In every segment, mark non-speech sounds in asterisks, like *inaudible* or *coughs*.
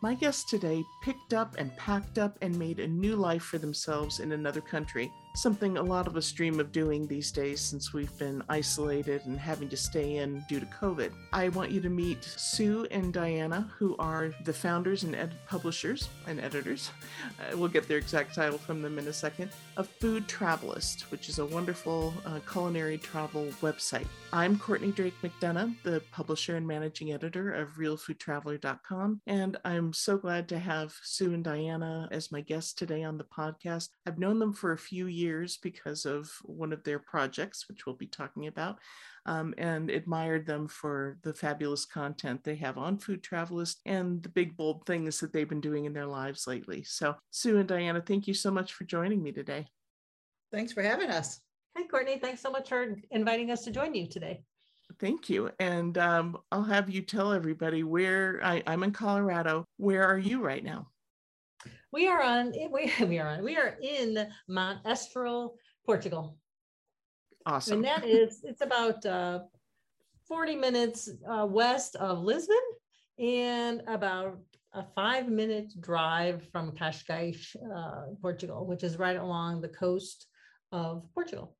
My guests today picked up and packed up and made a new life for themselves in another country, something a lot of us dream of doing these days since we've been isolated and having to stay in due to COVID. I want you to meet Sue and Diana, who are the founders and ed- publishers and editors. *laughs* Uh, we'll get their exact title from them in a second. Of Food Travelist, which is a wonderful uh, culinary travel website. I'm Courtney Drake McDonough, the publisher and managing editor of RealFoodTraveler.com, and I'm so glad to have Sue and Diana as my guests today on the podcast. I've known them for a few years because of one of their projects, which we'll be talking about, um, and admired them for the fabulous content they have on Food Travelist and the big, bold things that they've been doing in their lives lately. So, Sue and Diana, thank you so much for joining me today. Thanks for having us. Hi, Courtney. Thanks so much for inviting us to join you today. Thank you. And um, I'll have you tell everybody where I, I'm in Colorado. Where are you right now? We are on *laughs* we, we are on we are in Monte Estoril, Portugal. Awesome. And that is it's about uh, 40 minutes uh, west of Lisbon and about a five minute drive from Cascais, uh, Portugal, which is right along the coast of Portugal.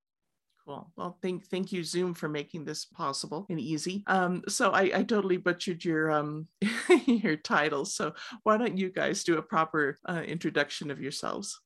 Cool. Well, thank thank you Zoom for making this possible and easy. Um, so I, I totally butchered your um *laughs* your title. So why don't you guys do a proper uh, introduction of yourselves?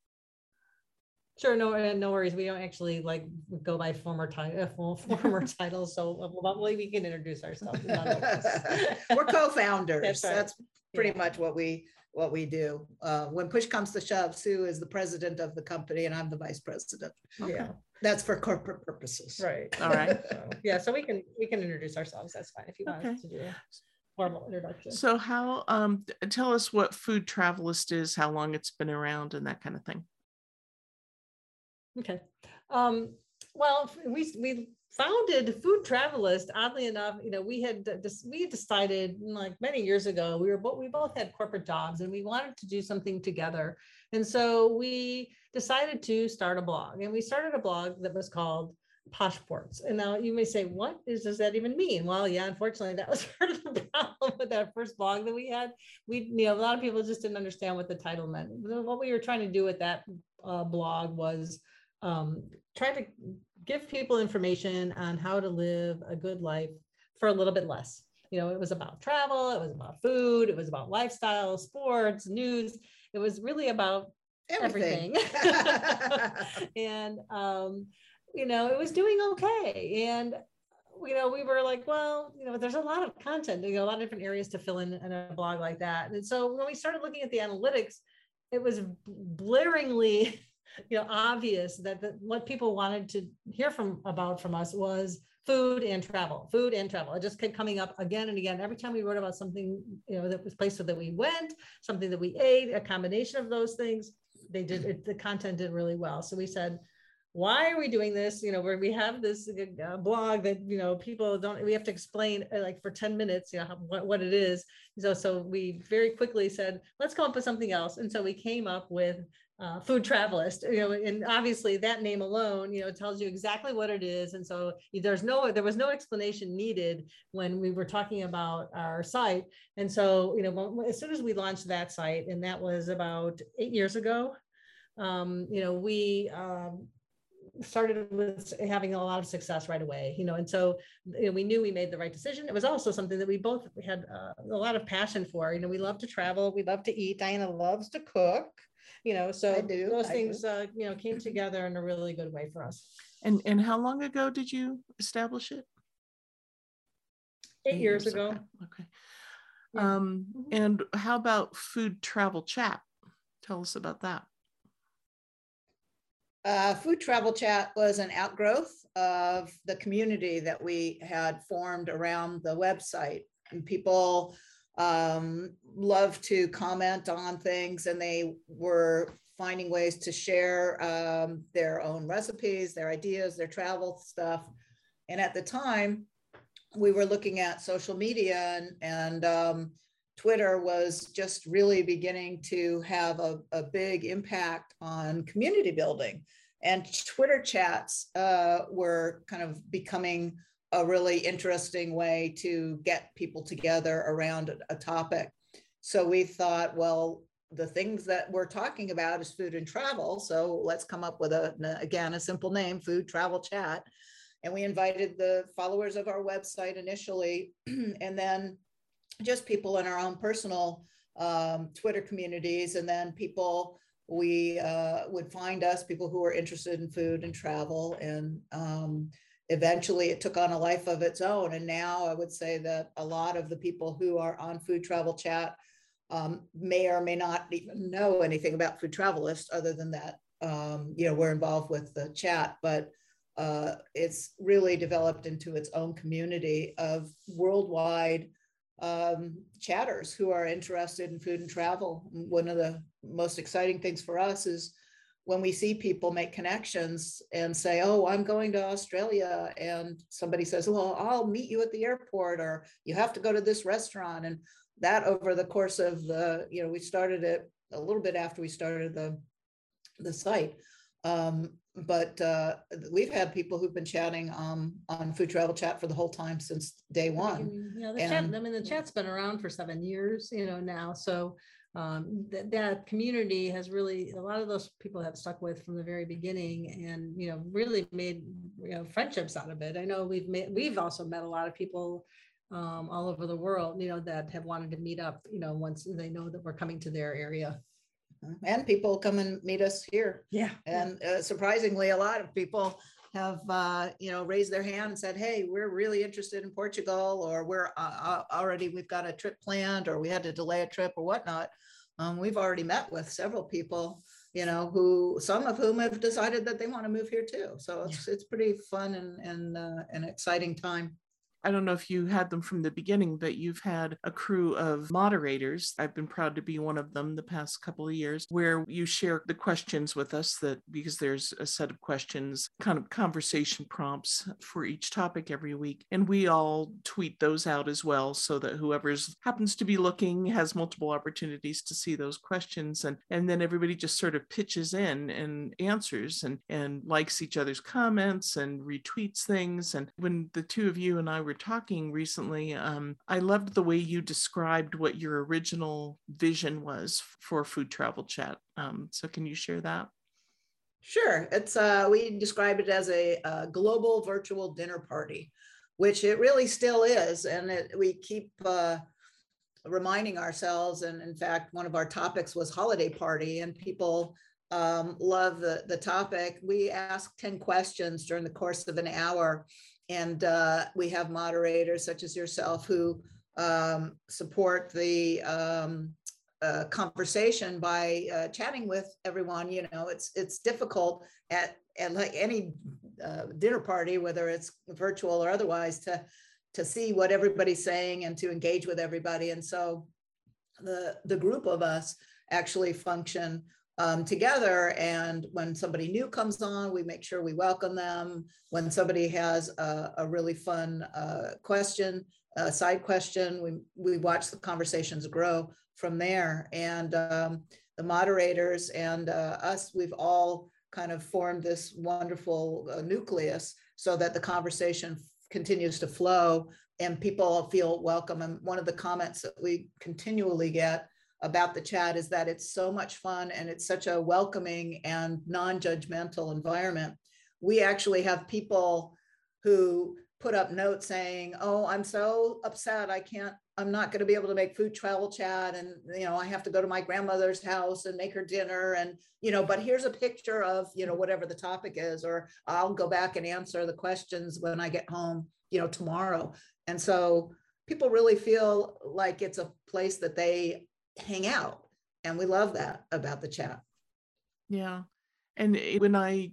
Sure, no, uh, no worries. We don't actually like go by former title, *laughs* former *laughs* titles. So well, we can introduce ourselves. We're co-founders. That's, right. That's pretty yeah. much what we what we do. Uh, when push comes to shove, Sue is the president of the company, and I'm the vice president. Okay. Yeah, that's for corporate purposes. Right. All right. *laughs* so, yeah, so we can we can introduce ourselves. That's fine if you want okay. to do a formal introduction. So, how um, tell us what Food Travelist is, how long it's been around, and that kind of thing. Okay. Um, well, we we founded Food Travelist. Oddly enough, you know, we had we decided like many years ago. We were both we both had corporate jobs, and we wanted to do something together. And so we decided to start a blog, and we started a blog that was called Poshports. And now you may say, what is, does that even mean? Well, yeah, unfortunately, that *laughs* was part of the problem with that first blog that we had. We, you know, a lot of people just didn't understand what the title meant. What we were trying to do with that uh, blog was um, trying to give people information on how to live a good life for a little bit less. You know, it was about travel, it was about food, it was about lifestyle, sports, news. It was really about everything. everything. *laughs* and, um, you know, it was doing okay. And, you know, we were like, well, you know, there's a lot of content, you know, a lot of different areas to fill in in a blog like that. And so when we started looking at the analytics, it was blaringly you know obvious that the, what people wanted to hear from about from us was food and travel food and travel. It just kept coming up again and again. Every time we wrote about something you know that was places that we went something that we ate a combination of those things they did it, the content did really well. So we said why are we doing this? You know where we have this uh, blog that you know people don't we have to explain uh, like for 10 minutes you know how, what, what it is. So so we very quickly said let's come up with something else. And so we came up with uh, food travelist you know and obviously that name alone you know tells you exactly what it is and so there's no there was no explanation needed when we were talking about our site and so you know as soon as we launched that site and that was about eight years ago um, you know we um, started with having a lot of success right away you know and so you know, we knew we made the right decision. It was also something that we both had uh, a lot of passion for you know we love to travel we love to eat diana loves to cook you know so do, those I things uh, you know came together in a really good way for us. And and how long ago did you establish it? Eight, eight years, years, ago. okay, okay. Yeah. um mm-hmm. and how about food travel chat? Tell us about that. Uh, food travel chat was an outgrowth of the community that we had formed around the website. And people um, love to comment on things and they were finding ways to share um, their own recipes, their ideas, their travel stuff. And at the time, we were looking at social media and, and um, Twitter was just really beginning to have a, a big impact on community building. And Twitter chats uh, were kind of becoming a really interesting way to get people together around a topic. So we thought, well, the things that we're talking about is food and travel. So let's come up with a, again, a simple name, food travel chat. And we invited the followers of our website initially, *clears throat* and then just people in our own personal um, Twitter communities, and then people we uh, would find us, people who are interested in food and travel. And um, eventually it took on a life of its own. And now I would say that a lot of the people who are on Food Travel Chat um, may or may not even know anything about Food Travelist other than that, um, you know, we're involved with the chat, but uh, it's really developed into its own community of worldwide um, chatters who are interested in food and travel. One of the most exciting things for us is when we see people make connections and say, Oh, I'm going to Australia. And somebody says, Well, I'll meet you at the airport, or you have to go to this restaurant. And that over the course of the, you know, we started it a little bit after we started the, the site. Um, but uh, we've had people who've been chatting um, on food travel chat for the whole time since day one. Yeah, the chat, I mean, the chat's been around for seven years, you know, now. So um, that, that community has really, a lot of those people have stuck with from the very beginning and, you know, really made, you know, friendships out of it. I know we've made, we've also met a lot of people um, all over the world, you know, that have wanted to meet up, you know, once they know that we're coming to their area. And people come and meet us here. Yeah. And uh, surprisingly, a lot of people have, uh, you know, raised their hand and said, hey, we're really interested in Portugal, or we're uh, uh, already, we've got a trip planned, or we had to delay a trip or whatnot. Um, we've already met with several people, you know, who, some of whom have decided that they want to move here too. So it's, it's pretty fun and, and uh, an exciting time. I don't know if you had them from the beginning, but you've had a crew of moderators. I've been proud to be one of them the past couple of years, where you share the questions with us that because there's a set of questions, kind of conversation prompts for each topic every week. And we all tweet those out as well so that whoever's happens to be looking has multiple opportunities to see those questions. And, and then everybody just sort of pitches in and answers and, and likes each other's comments and retweets things. And when the two of you and I were were talking recently, um, I loved the way you described what your original vision was for Food Travel Chat. Um, so, can you share that? Sure. It's uh, we describe it as a, a, global virtual dinner party, which it really still is, and it, we keep uh, reminding ourselves. And in fact, one of our topics was holiday party, and people um, love the the topic. We ask ten questions during the course of an hour, and uh, we have moderators such as yourself who um, support the um, uh, conversation by uh, chatting with everyone. You know, it's it's difficult at at like any uh, dinner party, whether it's virtual or otherwise, to to see what everybody's saying and to engage with everybody. And so, the the group of us actually function um, together. And when somebody new comes on, we make sure we welcome them. When somebody has a, a really fun uh, question, a side question, we, we watch the conversations grow from there. And um, the moderators and uh, us, we've all kind of formed this wonderful uh, nucleus so that the conversation continues to flow and people feel welcome. And one of the comments that we continually get about the chat is that it's so much fun and it's such a welcoming and non-judgmental environment. We actually have people who put up notes saying, "Oh, I'm so upset. I can't I'm not going to be able to make food travel chat and you know, I have to go to my grandmother's house and make her dinner and you know, but here's a picture of, you know, whatever the topic is or I'll go back and answer the questions when I get home, you know, tomorrow." And so people really feel like it's a place that they hang out. And we love that about the chat. Yeah. And when I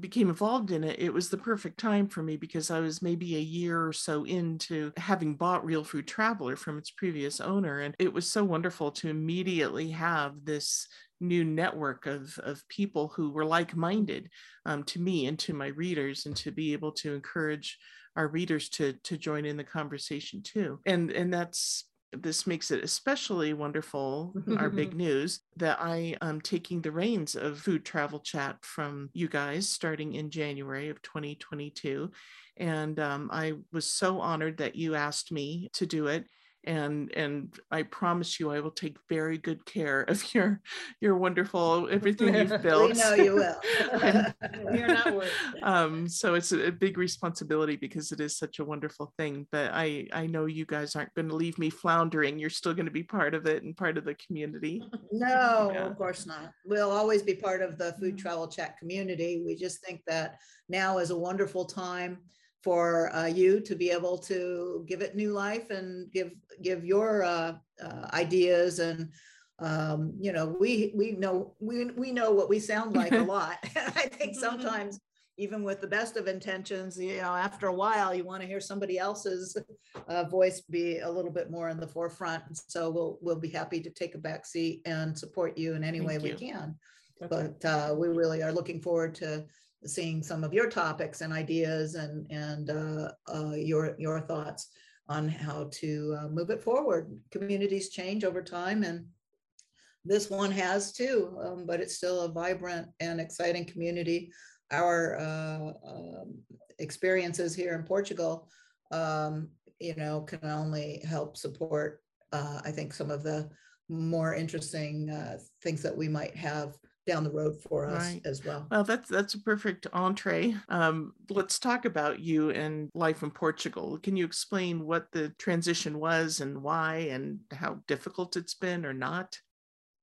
became involved in it, it was the perfect time for me because I was maybe a year or so into having bought Real Food Traveler from its previous owner. And it was so wonderful to immediately have this new network of, of people who were like minded um, to me and to my readers, and to be able to encourage our readers to, to join in the conversation too. And, and that's this makes it especially wonderful, our big news, that I am taking the reins of Food Travel Chat from you guys starting in January of 2022. And um, I was so honored that you asked me to do it. And and I promise you I will take very good care of *laughs* your your wonderful everything *laughs* you've built. We know you will. *laughs* You're not worried. um, so it's a, a big responsibility because it is such a wonderful thing. But I I know you guys aren't going to leave me floundering. You're still going to be part of it and part of the community. No, Yeah. of course not. We'll always be part of the food Mhm. travel chat community. We just think that now is a wonderful time for uh, you to be able to give it new life and give give your uh, uh, ideas and um, you know we we know we we know what we sound *laughs* like a lot. *laughs* I think sometimes even with the best of intentions, you know, after a while, you want to hear somebody else's uh, voice be a little bit more in the forefront. And so we'll we'll be happy to take a back seat and support you in any way Thank we can. Okay. But uh, we really are looking forward to seeing some of your topics and ideas and and uh, uh, your your thoughts on how to uh, move it forward. Communities change over time and this one has too, um, but it's still a vibrant and exciting community. Our uh, um, experiences here in Portugal, um, you know, can only help support, uh, I think, some of the more interesting uh, things that we might have down the road for us Right. as well. Well, that's that's a perfect entree. Um, let's talk about you and life in Portugal. Can you explain what the transition was and why, and how difficult it's been or not?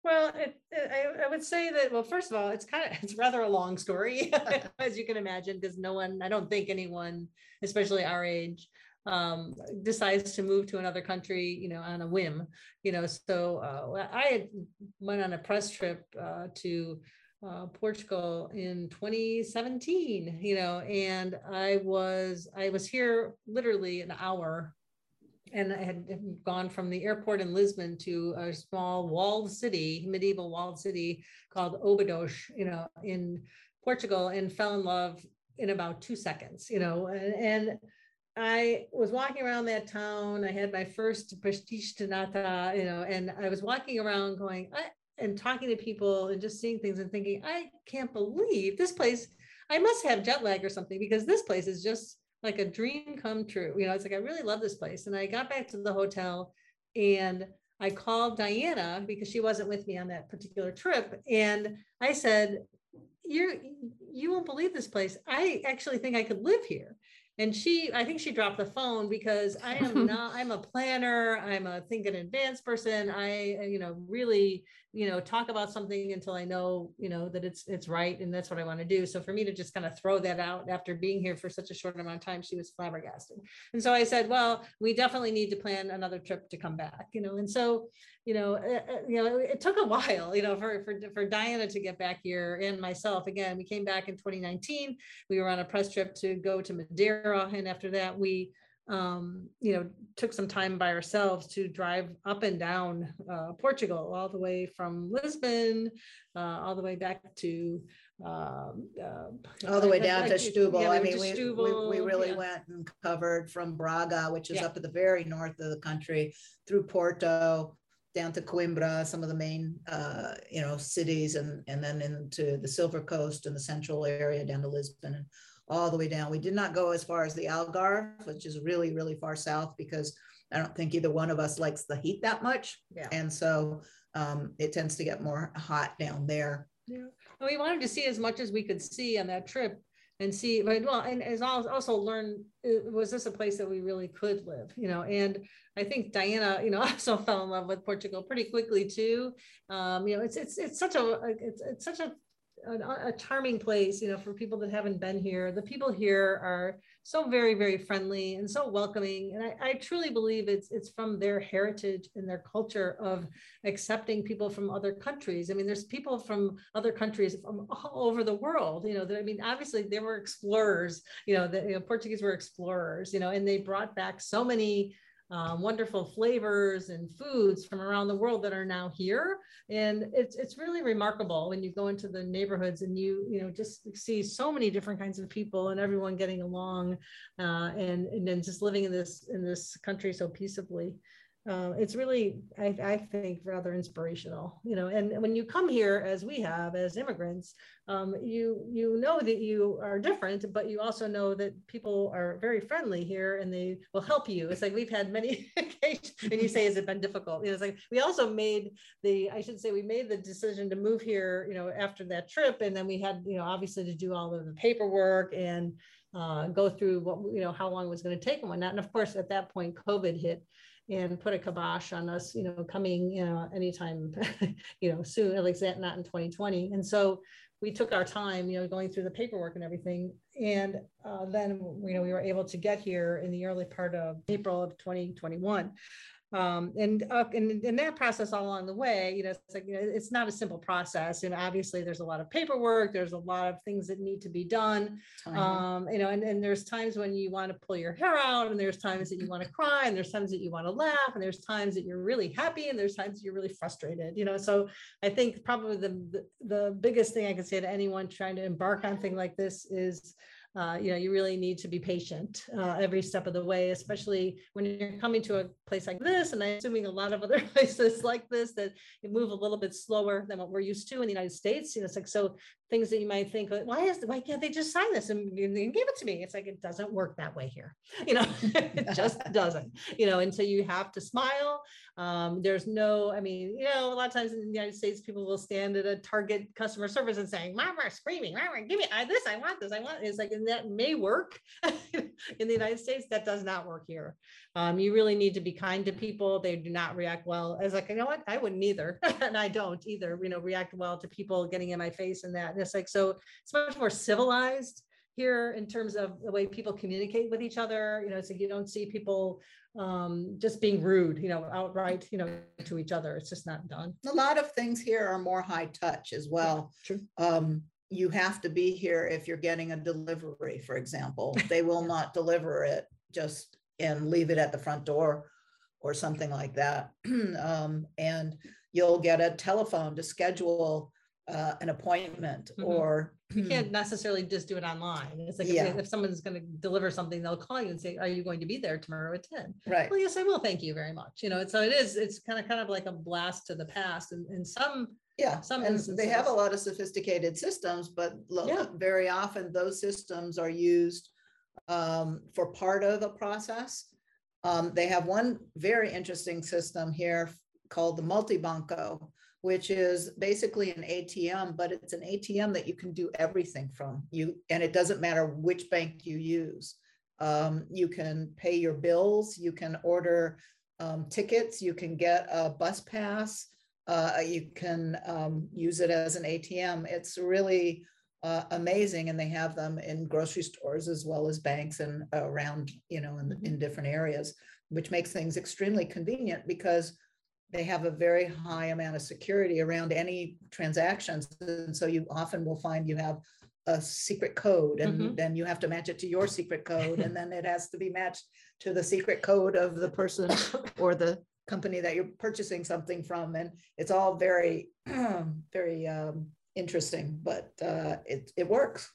Well, it, it- I, I would say that, well, first of all, it's kind of, *laughs* it's rather a long story, *laughs* as you can imagine, because no one, I don't think anyone, especially our age, um, decides to move to another country, you know, on a whim, you know, so uh, I had went on a press trip uh, to uh, Portugal in 2017, you know, and I was, I was here literally an hour and I had gone from the airport in Lisbon to a small walled city, medieval walled city called Óbidos, you know, in Portugal, and fell in love in about two seconds, you know, and, and I was walking around that town. I had my first pastel de nata, you know, and I was walking around going, I, and talking to people and just seeing things and thinking, I can't believe this place. I must have jet lag or something because this place is just like a dream come true. You know, it's like I really love this place. And I got back to the hotel and I called Diana because she wasn't with me on that particular trip. And I said, You're you won't believe this place. I actually think I could live here. And she, I think she dropped the phone because I am *laughs* not, I'm a planner, I'm a think in advance person. I, uh, you know, really, you know, talk about something until I know, you know, that it's it's right and that's what I want to do. So for me to just kind of throw that out after being here for such a short amount of time, she was flabbergasted. And so I said, well, we definitely need to plan another trip to come back, you know. And so, you know, uh, you know, it took a while, you know, for for for Diana to get back here and myself. Again, we came back in 2019. We were on a press trip to go to Madeira, and after that, we um, you know, took some time by ourselves to drive up and down uh, Portugal, all the way from Lisbon, uh, all the way back to um, uh, All the way I- I- down to Setúbal. yeah, I mean, we, we, we really yeah. went and covered from Braga, which is Yeah. up at the very north of the country, through Porto, down to Coimbra, some of the main, uh, you know, cities, and, and then into the Silver Coast and the central area down to Lisbon and all the way down. We did not go as far as the Algarve, which is really, really far south because I don't think either one of us likes the heat that much. Yeah. And so um, it tends to get more hot down there. Yeah, and we wanted to see as much as we could see on that trip and see, but well, and as al- also learn, uh, was this a place that we really could live, you know? And I think Diana, you know, *laughs* also fell in love with Portugal pretty quickly too. Um, you know, it's it's it's such a it's it's such a a, a charming place, you know, for people that haven't been here. The people here are so very, very friendly and so welcoming. And I, I truly believe it's it's from their heritage and their culture of accepting people from other countries. I mean, there's people from other countries from all over the world, you know, that I mean, obviously they were explorers, you know, the you know, Portuguese were explorers, you know, and they brought back so many um, wonderful flavors and foods from around the world that are now here. And it's it's really remarkable when you go into the neighborhoods and you you know just see so many different kinds of people and everyone getting along uh, and and then just living in this in this country so peaceably. Uh, it's really I, I, think rather inspirational you know and when you come here as we have as immigrants um, you you know that you are different but you also know that people are very friendly here and they will help you. It's like we've had many *laughs* occasions and you say has it been difficult? You know it's like we also made the i should say we made the decision to move here you know after that trip and then we had you know obviously to do all of the paperwork and uh, go through what you know how long it was going to take and whatnot. And of course at that point covid hit and put a kibosh on us, you know, coming, you know, anytime, *laughs* you know, soon, at least not in 2020. And so we took our time, you know, going through the paperwork and everything. And uh, then, you know, we were able to get here in the early part of April of 2021 um, and uh, and in that process all along the way you know it's like you know, it's not a simple process and obviously there's a lot of paperwork there's a lot of things that need to be done. Um, you know and, and there's times when you want to pull your hair out and there's times that you want to cry and there's times that you want to laugh and there's times that you're really happy and there's times that you're really frustrated you know? So i think probably the the, the biggest thing i can say to anyone trying to embark on thing like this is uh, you know, you really need to be patient uh, every step of the way, especially when you're coming to a place like this. And I'm assuming a lot of other *laughs* places like this that move a little bit slower than what we're used to in the United States. You know, it's like so things that you might think, why is why can't they just sign this and, and give it to me? It's like it doesn't work that way here. *laughs* You know, *laughs* it just doesn't. You know, and so you have to smile. Um, there's no, I mean, you know, a lot of times in the United States, people will stand at a Target customer service and saying, "Mama, screaming, Mama, give me I, this, I want this, I want." It's like, and that may work in the United States. That does not work here. Um, you really need to be kind to people. They do not react well. I was like, you know what? I wouldn't either, *laughs* and I don't either. You know, react well to people getting in my face and that. And it's like so. It's much more civilized here in terms of the way people communicate with each other. You know, so you don't see people um, just being rude, you know, outright, you know, to each other. It's just not done. A lot of things here are more high touch as well. Yeah, true. Um, you have to be here if you're getting a delivery, for example. They will *laughs* not deliver it just and leave it at the front door or something like that. *clears throat* um, and you'll get a telephone to schedule uh, an appointment mm-hmm. or *clears throat* you can't necessarily just do it online. It's like yeah. if, if, someone's going to deliver something, they'll call you and say, "Are you going to be there tomorrow at 10? Right. Well, yes, I will. Thank you very much. You know, so it is. It's kind of kind of like a blast to the past, and in some yeah, some and they have a lot of sophisticated systems, but yeah. very often those systems are used um, for part of a process. Um, they have one very interesting system here called the multibanco, which is basically an ATM, but it's an ATM that you can do everything from. You and it doesn't matter which bank you use. Um, you can pay your bills, you can order um, tickets, you can get a bus pass, uh, you can um, use it as an ATM. It's really uh, amazing, and they have them in grocery stores as well as banks and around, you know, in, in different areas, which makes things extremely convenient because they have a very high amount of security around any transactions, and so you often will find you have a secret code and mm-hmm. then you have to match it to your secret code and then it has to be matched to the secret code of the person *coughs* or the company that you're purchasing something from. And it's all very *clears throat* very um, interesting but uh, it, it works.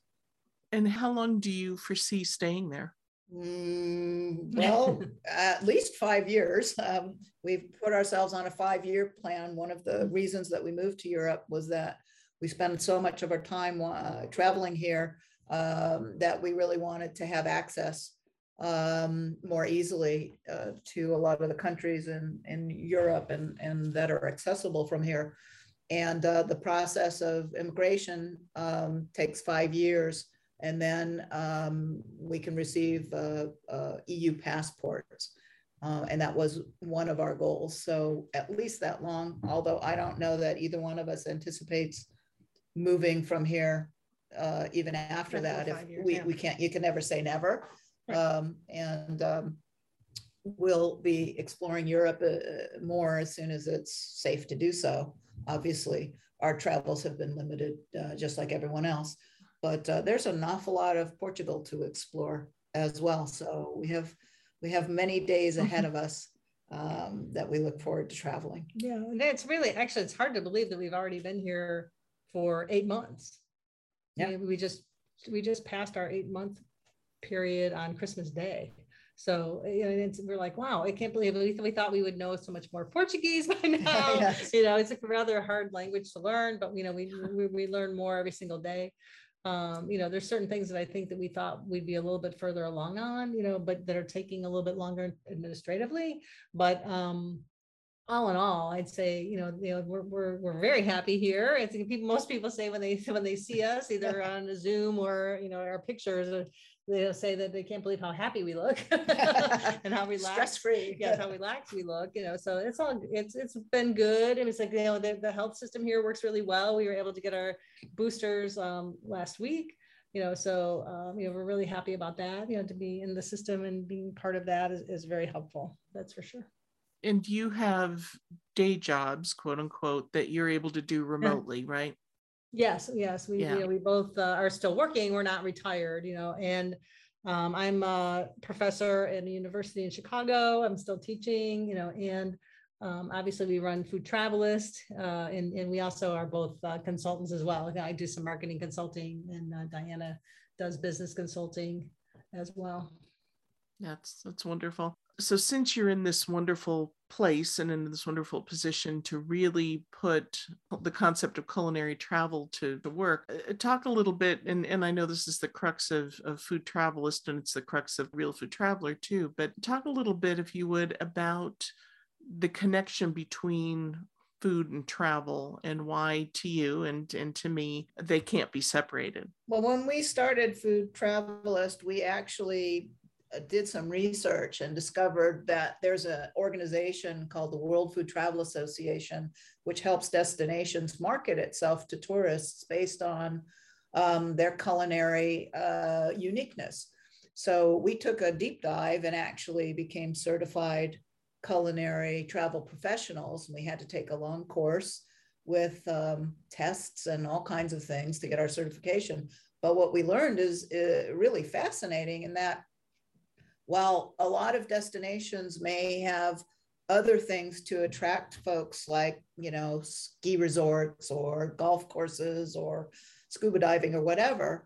And how long do you foresee staying there? Mm, well *laughs* at least five years. Um, we've put ourselves on a five year plan. One of the reasons that we moved to europe was that we spend so much of our time uh, traveling here um, that we really wanted to have access um, more easily uh, to a lot of the countries in, in Europe and, and that are accessible from here. And uh, the process of immigration um, takes five years, and then um, we can receive uh, uh EU passports. Uh, and that was one of our goals. So at least that long, although I don't know that either one of us anticipates moving from here uh, even after that. If years, we, yeah. we can't, you can never say never um, and um, we'll be exploring Europe uh, more as soon as it's safe to do so. Obviously, our travels have been limited, uh, just like everyone else. But uh, there's an awful lot of Portugal to explore as well. So we have we have many days ahead of us um, that we look forward to traveling. Yeah, and it's really actually it's hard to believe that we've already been here for eight months. Yeah, we just we just passed our eight month period on Christmas Day. So you know, we're like, wow, I can't believe it. we thought we would know so much more Portuguese *laughs* by *laughs* now. yes. You know, it's a rather hard language to learn, but you know, we we, we learn more every single day. Um, you know, there's certain things that I think that we thought we'd be a little bit further along on, you know, but that are taking a little bit longer administratively. But um, all in all, I'd say, you know, you know, we're, we're, we're very happy here. I think people, most people say when they, when they see us either *laughs* on Zoom or, you know, our pictures, uh, they'll say that they can't believe how happy we look *laughs* and how relaxed, stress free. Yeah, how relaxed we look. You know, so it's all it's it's been good. And it's like you know the, the health system here works really well. We were able to get our boosters um, last week. You know, so um, you know we're really happy about that. You know, to be in the system and being part of that is, is very helpful. That's for sure. And you have day jobs, quote unquote, that you're able to do remotely, yeah. right? Yes, yes, we yeah. you know, we both uh, are still working. We're not retired, you know, and um, I'm a professor at a university in Chicago. I'm still teaching, you know, and um, obviously we run Food Travelist, uh, and and we also are both uh, consultants as well. I do some marketing consulting, and uh, Diana does business consulting as well. That's that's wonderful so since you're in this wonderful place and in this wonderful position to really put the concept of culinary travel to the work. Uh, talk a little bit and, and i know this is the crux of, of food travelist and it's the crux of real food traveler too but talk a little bit if you would about the connection between food and travel and why to you and, and to me they can't be separated. Well when we started food travelist we actually uh, did some research and discovered that there's an organization called the World Food Travel Association, which helps destinations market itself to tourists based on um, their culinary uh, uniqueness. So we took a deep dive and actually became certified culinary travel professionals. We had to take a long course with um, tests and all kinds of things to get our certification. But what we learned is uh, really fascinating in that while a lot of destinations may have other things to attract folks like you know ski resorts or golf courses or scuba diving or whatever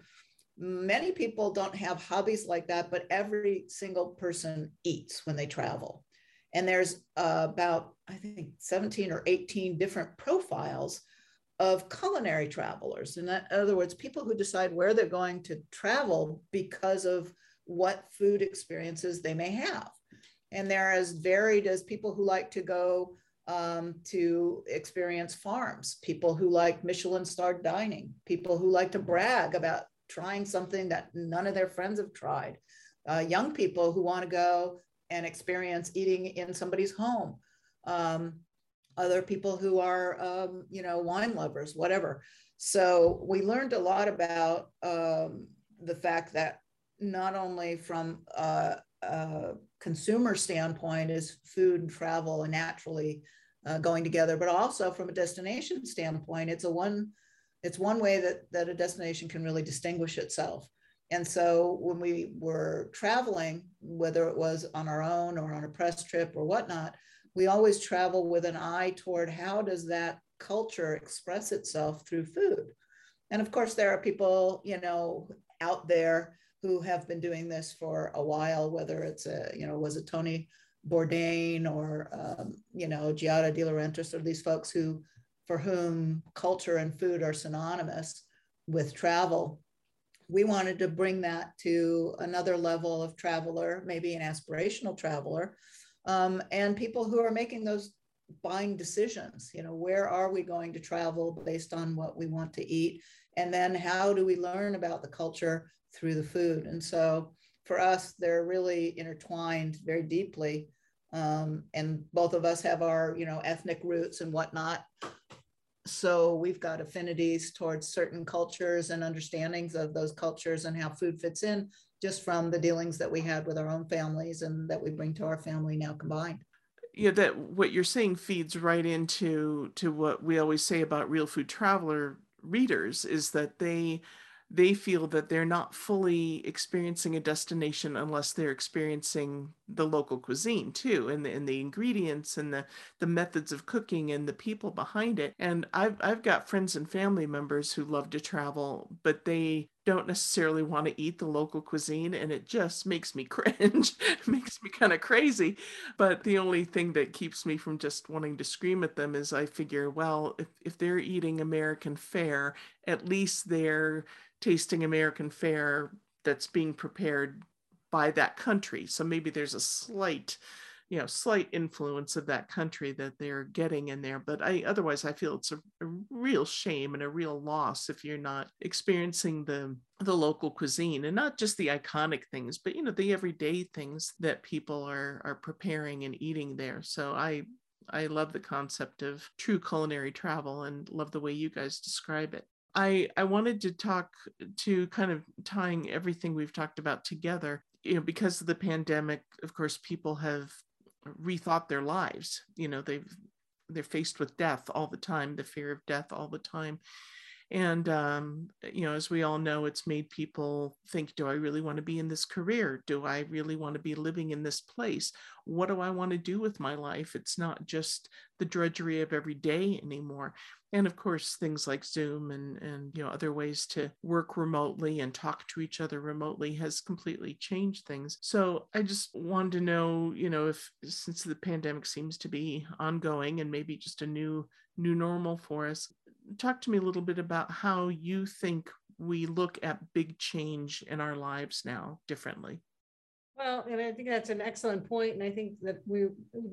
many people don't have hobbies like that but every single person eats when they travel. And there's uh, about i think 17 or 18 different profiles of culinary travelers. In other words people who decide where they're going to travel because of what food experiences they may have. And they're as varied as people who like to go um, to experience farms, people who like Michelin starred dining, people who like to brag about trying something that none of their friends have tried, uh, young people who want to go and experience eating in somebody's home, um, other people who are, um, you know, wine lovers, whatever. So we learned a lot about um, the fact that not only from a, a consumer standpoint is food and travel and naturally uh, going together, but also from a destination standpoint, it's a one it's one way that that a destination can really distinguish itself. And so when we were traveling, whether it was on our own or on a press trip or whatnot, we always travel with an eye toward how does that culture express itself through food. And of course, there are people, you know, out there who have been doing this for a while, whether it's a, you know, was it Tony Bourdain or, um, you know, Giada De Laurentiis or these folks who, for whom culture and food are synonymous with travel. We wanted to bring that to another level of traveler, maybe an aspirational traveler, um, and people who are making those buying decisions. You know, where are we going to travel based on what we want to eat? And then how do we learn about the culture through the food. And so for us, they're really intertwined very deeply. Um, and both of us have our, you know, ethnic roots and whatnot. So we've got affinities towards certain cultures and understandings of those cultures and how food fits in just from the dealings that we had with our own families and that we bring to our family now combined yeah that what you're saying feeds right into to what we always say about real food traveler readers is that they they feel that they're not fully experiencing a destination unless they're experiencing the local cuisine too and the, and the ingredients and the, the methods of cooking and the people behind it. And I've, I've got friends and family members who love to travel but they don't necessarily want to eat the local cuisine and it just makes me *laughs* cringe makes me kind of crazy. But the only thing that keeps me from just wanting to scream at them is i figure well if, if they're eating american fare at least they're tasting american fare that's being prepared by that country. So maybe there's a slight you know slight influence of that country that they're getting in there but i otherwise i feel it's a, a, real shame and a real loss if you're not experiencing the the local cuisine and not just the iconic things but you know the everyday things that people are are preparing and eating there. So i i love the concept of true culinary travel and love the way you guys describe it. I, I wanted to talk to kind of tying everything we've talked about together you know because of the pandemic of course people have rethought their lives you know they've they're faced with death all the time the fear of death all the time and um, you know as we all know it's made people think do i really want to be in this career? Do i really want to be living in this place? What do i want to do with my life? It's not just the drudgery of every day anymore. And of course things like zoom and and you know other ways to work remotely and talk to each other remotely has completely changed things. So i just wanted to know you know if since the pandemic seems to be ongoing and maybe just a new new normal for us talk to me a little bit about how you think we look at big change in our lives now differently? Well, and I think that's an excellent point, and I think that we,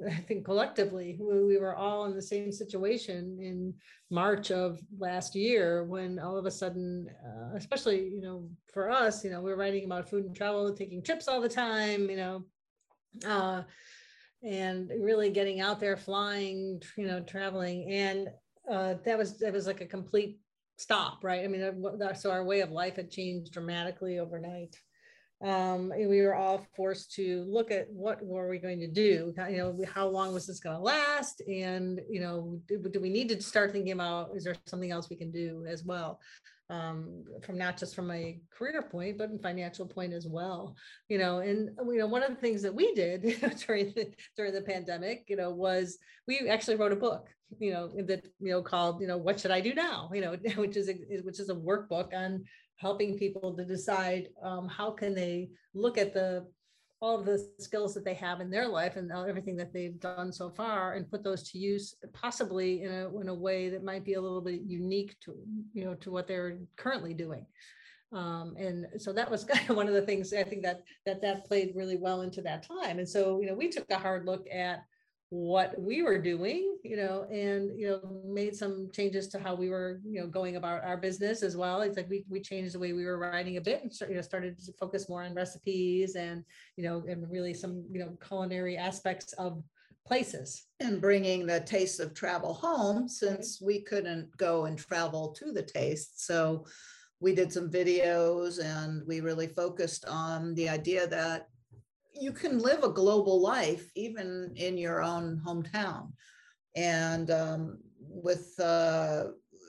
I think collectively, we, we, were all in the same situation in March of last year when all of a sudden, uh, especially you know for us, you know, we are writing about food and travel, taking trips all the time, you know, uh, and really getting out there, flying, you know, traveling, and uh, that was that was like a complete stop, right? I mean, so our way of life had changed dramatically overnight um, we were all forced to look at what were we going to do? You know how long was this going to last? And you know do, do, we need to start thinking about is there something else we can do as well? Um, from not just from a career point but in financial point as well you know and you know one of the things that we did *laughs* during the during the pandemic you know was we actually wrote a book you know that you know called you know what should i do now? You know *laughs* which is a, which is a workbook on helping people to decide um, how can they look at the all of the skills that they have in their life and everything that they've done so far and put those to use possibly in a, in a way that might be a little bit unique to you know to what they're currently doing. Um, and so that was *laughs* kind of one of the things i think that that that played really well into that time. And so you know we took a hard look at what we were doing, you know, and you know, made some changes to how we were, you know, going about our business as well. It's like we we changed the way we were writing a bit and you know started to focus more on recipes and you know and really some you know culinary aspects of places and bringing the taste of travel home since we couldn't go and travel to the taste. So we did some videos and we really focused on the idea that you can live a global life even in your own hometown. And um, with uh,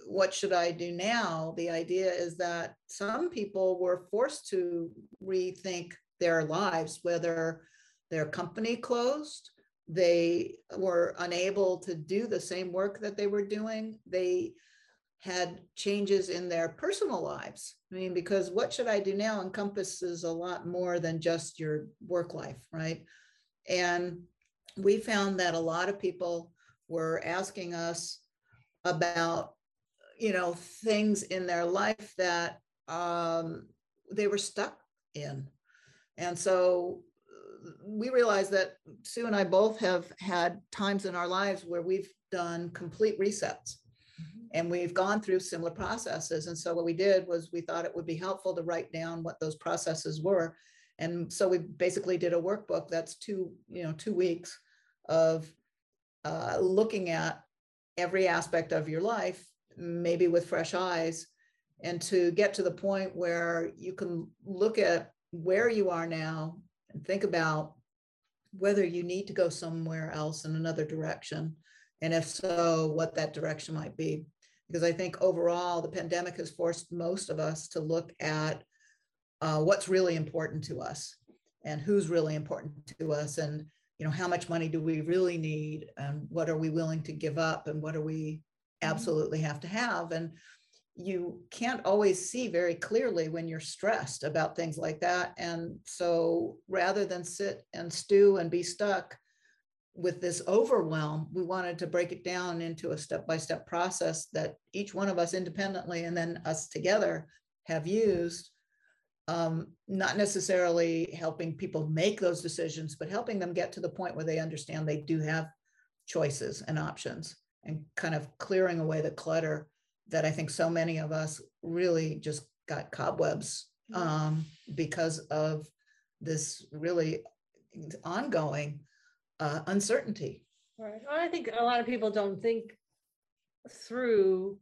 what should I do now? The idea is that some people were forced to rethink their lives, whether their company closed, they were unable to do the same work that they were doing. They had changes in their personal lives. I mean, because what should I do now encompasses a lot more than just your work life, right? And we found that a lot of people were asking us about, you know, things in their life that um, they were stuck in. And so uh, we realized that Sue and I both have had times in our lives where we've done complete resets and we've gone through similar processes. And so what we did was we thought it would be helpful to write down what those processes were. And so we basically did a workbook that's two, you know, two weeks of uh, looking at every aspect of your life, maybe with fresh eyes, and to get to the point where you can look at where you are now and think about whether you need to go somewhere else in another direction. And if so, what that direction might be because I think overall the pandemic has forced most of us to look at uh, what's really important to us and who's really important to us and you know how much money do we really need and what are we willing to give up and what do we mm-hmm. absolutely have to have and you can't always see very clearly when you're stressed about things like that. And so rather than sit and stew and be stuck with this overwhelm, we wanted to break it down into a step by step process that each one of us independently and then us together have used. Um, not necessarily helping people make those decisions, but helping them get to the point where they understand they do have choices and options and kind of clearing away the clutter that I think so many of us really just got cobwebs um, because of this really ongoing uh, uncertainty. Right. Well, I think a lot of people don't think through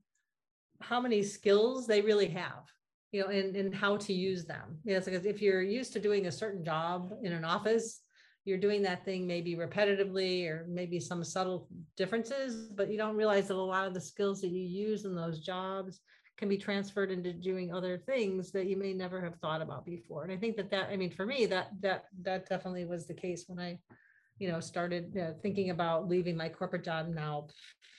how many skills they really have, you know, and, and how to use them. Yes, because if you're used to doing a certain job in an office, you're doing that thing maybe repetitively or maybe some subtle differences, but you don't realize that a lot of the skills that you use in those jobs can be transferred into doing other things that you may never have thought about before. And I think that that, I mean, for me, that that that definitely was the case when I, you know, started uh, thinking about leaving my corporate job now,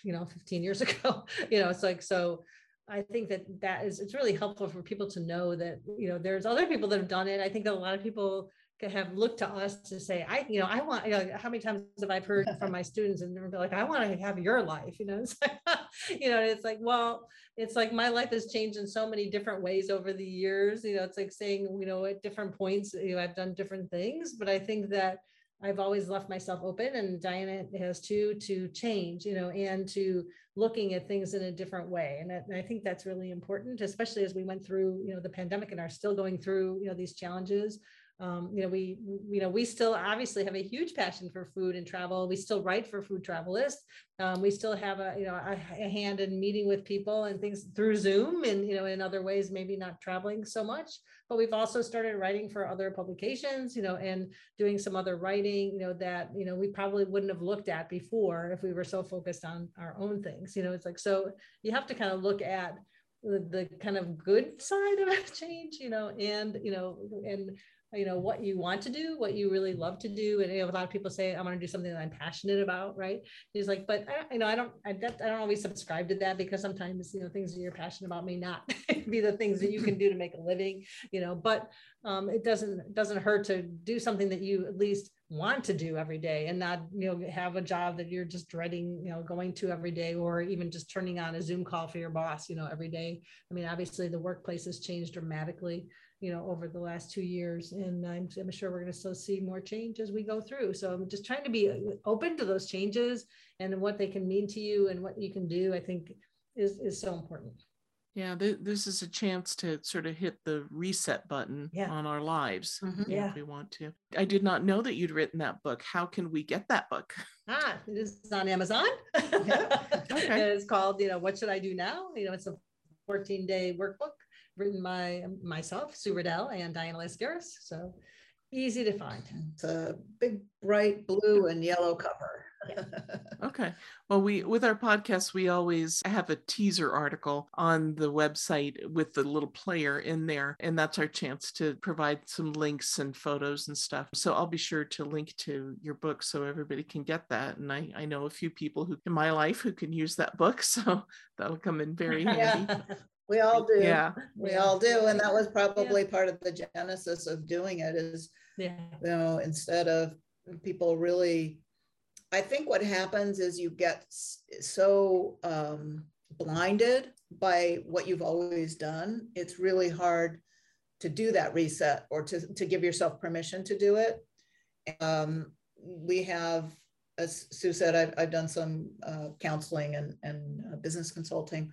you know, 15 years ago. you know, it's like so. I think that that is it's really helpful for people to know that you know there's other people that have done it. I think that a lot of people have looked to us to say, I, you know, I want, you know, how many times have I heard from my students and they're like, I want to have your life, you know, it's like, you know, it's like, well, it's like my life has changed in so many different ways over the years. You know, it's like saying, you know, at different points, you know, I've done different things, but I think that I've always left myself open and Diana has too, to change, you know, and to looking at things in a different way. And, and I think that's really important, especially as we went through, you know, the pandemic and are still going through, you know, these challenges um, you know, we, you know, we still obviously have a huge passion for food and travel. We still write for Food Travelist. Um, we still have a, you know, a, a, hand in meeting with people and things through Zoom and, you know, in other ways, maybe not traveling so much, but we've also started writing for other publications, you know, and doing some other writing, you know, that, you know, we probably wouldn't have looked at before if we were so focused on our own things, you know, it's like, so you have to kind of look at the, the kind of good side of *laughs* change, you know, and, you know, and you know what you want to do what you really love to do. And you know, a lot of people say i want to do something that i'm passionate about right? He's like but I, you know i don't I, that, I don't always subscribe to that because sometimes you know things that you're passionate about may not *laughs* be the things that you can do to make a living you know? But um, it doesn't it doesn't hurt to do something that you at least want to do every day and not you know have a job that you're just dreading you know going to every day or even just turning on a zoom call for your boss you know every day i mean obviously the workplace has changed dramatically you know, over the last two years. And I'm, I'm sure we're going to still see more change as we go through. So I'm just trying to be uh, open to those changes and what they can mean to you and what you can do, I think is, is so important. Yeah, th- this is a chance to sort of hit the reset button yeah. on our lives mm-hmm. yeah. if we want to. I did not know that you'd written that book. How can we get that book? Ah, it is on Amazon. Yeah. *laughs* okay. it's called, you know, What Should I Do Now? You know, it's a 14 day workbook written by myself, Sue Reddel, and Diana Laskaris. So easy to find. It's a big, bright blue and yellow cover. *laughs* okay. Well, we with our podcast, we always have a teaser article on the website with the little player in there, and that's our chance to provide some links and photos and stuff. So I'll be sure to link to your book so everybody can get that. And I, I know a few people who in my life who can use that book, *laughs* so that'll come in very handy. Yeah. We all do. Yeah. We all do. And that was probably yeah. part of the genesis of doing it is, yeah. you know, instead of people really, I think what happens is you get so um, blinded by what you've always done. It's really hard to do that reset or to, to give yourself permission to do it. Um, we have, as Sue said, I've, I've done some uh, counseling and, and uh, business consulting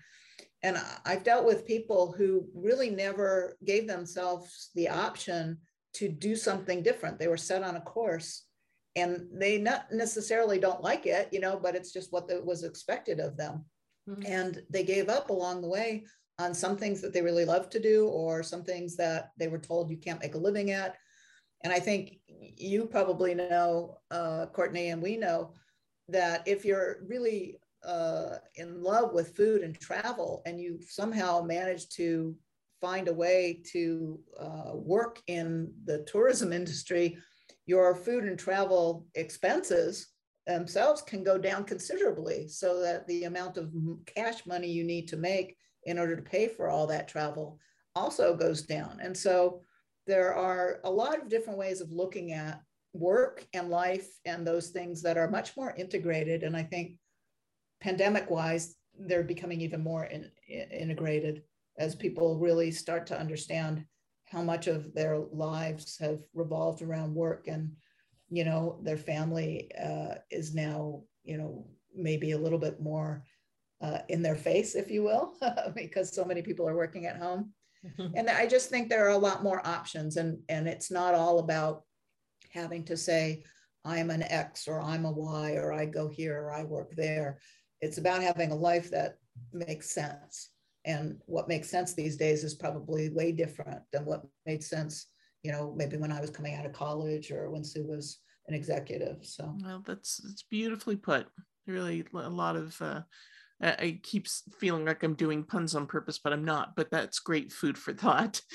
and I've dealt with people who really never gave themselves the option to do something different. They were set on a course and they not necessarily don't like it, you know, but it's just what was expected of them. Mm-hmm. And they gave up along the way on some things that they really love to do or some things that they were told you can't make a living at. And I think you probably know, uh, Courtney, and we know that if you're really uh, in love with food and travel, and you somehow manage to find a way to uh, work in the tourism *laughs* industry, your food and travel expenses themselves can go down considerably so that the amount of cash money you need to make in order to pay for all that travel also goes down. And so there are a lot of different ways of looking at work and life and those things that are much more integrated. And I think pandemic wise, they're becoming even more in, in- integrated as people really start to understand how much of their lives have revolved around work and you know their family uh, is now you know maybe a little bit more uh, in their face if you will *laughs* because so many people are working at home. And i just think there are a lot more options and and it's not all about having to say i'm an x or i'm a y or i go here or i work there. It's about having a life that makes sense and what makes sense these days is probably way different than what made sense you know maybe when i was coming out of college or when sue was an executive so Well, that's that's beautifully put. Really, a lot of. Uh, I I keep feeling like I'm doing puns on purpose, but I'm not. But that's great food for thought. *laughs*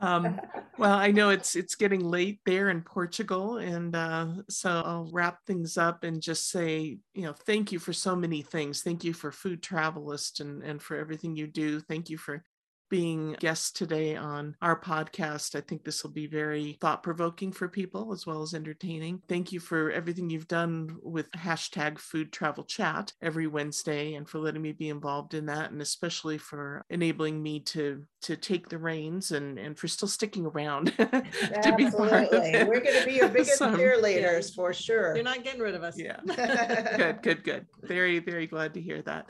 um, well, I know it's it's getting late there in Portugal, and uh, so I'll wrap things up and just say, you know, thank you for so many things. Thank you for Food Travelist and and for everything you do. Thank you for being guests today on our podcast. I think this will be very thought provoking for people as well as entertaining. Thank you for everything you've done with hashtag Food Travel Chat every Wednesday and for letting me be involved in that, and especially for enabling me to to take the reins and and for still sticking around *laughs* to be part of Absolutely. it. We're going to be your *laughs* biggest So, cheerleaders for sure. You're not getting rid of us. yeah good *laughs* good good very very glad to hear that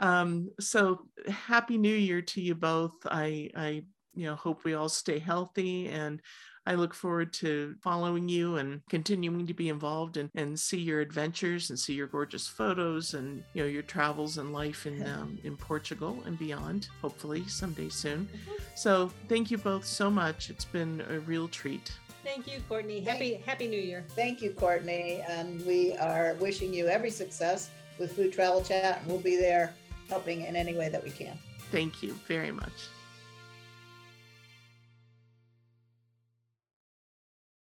um so happy new year to you both i i you know hope we all stay healthy and i look forward to following you and continuing to be involved and and see your adventures and see your gorgeous photos and you know your travels and life in *laughs* um, in portugal and beyond hopefully someday soon so thank you both so much it's been a real treat Thank you, Courtney. Happy Happy New Year. Thank you, Courtney. And we are wishing you every success with Food Travel Chat. And we'll be there helping in any way that we can. thank you very much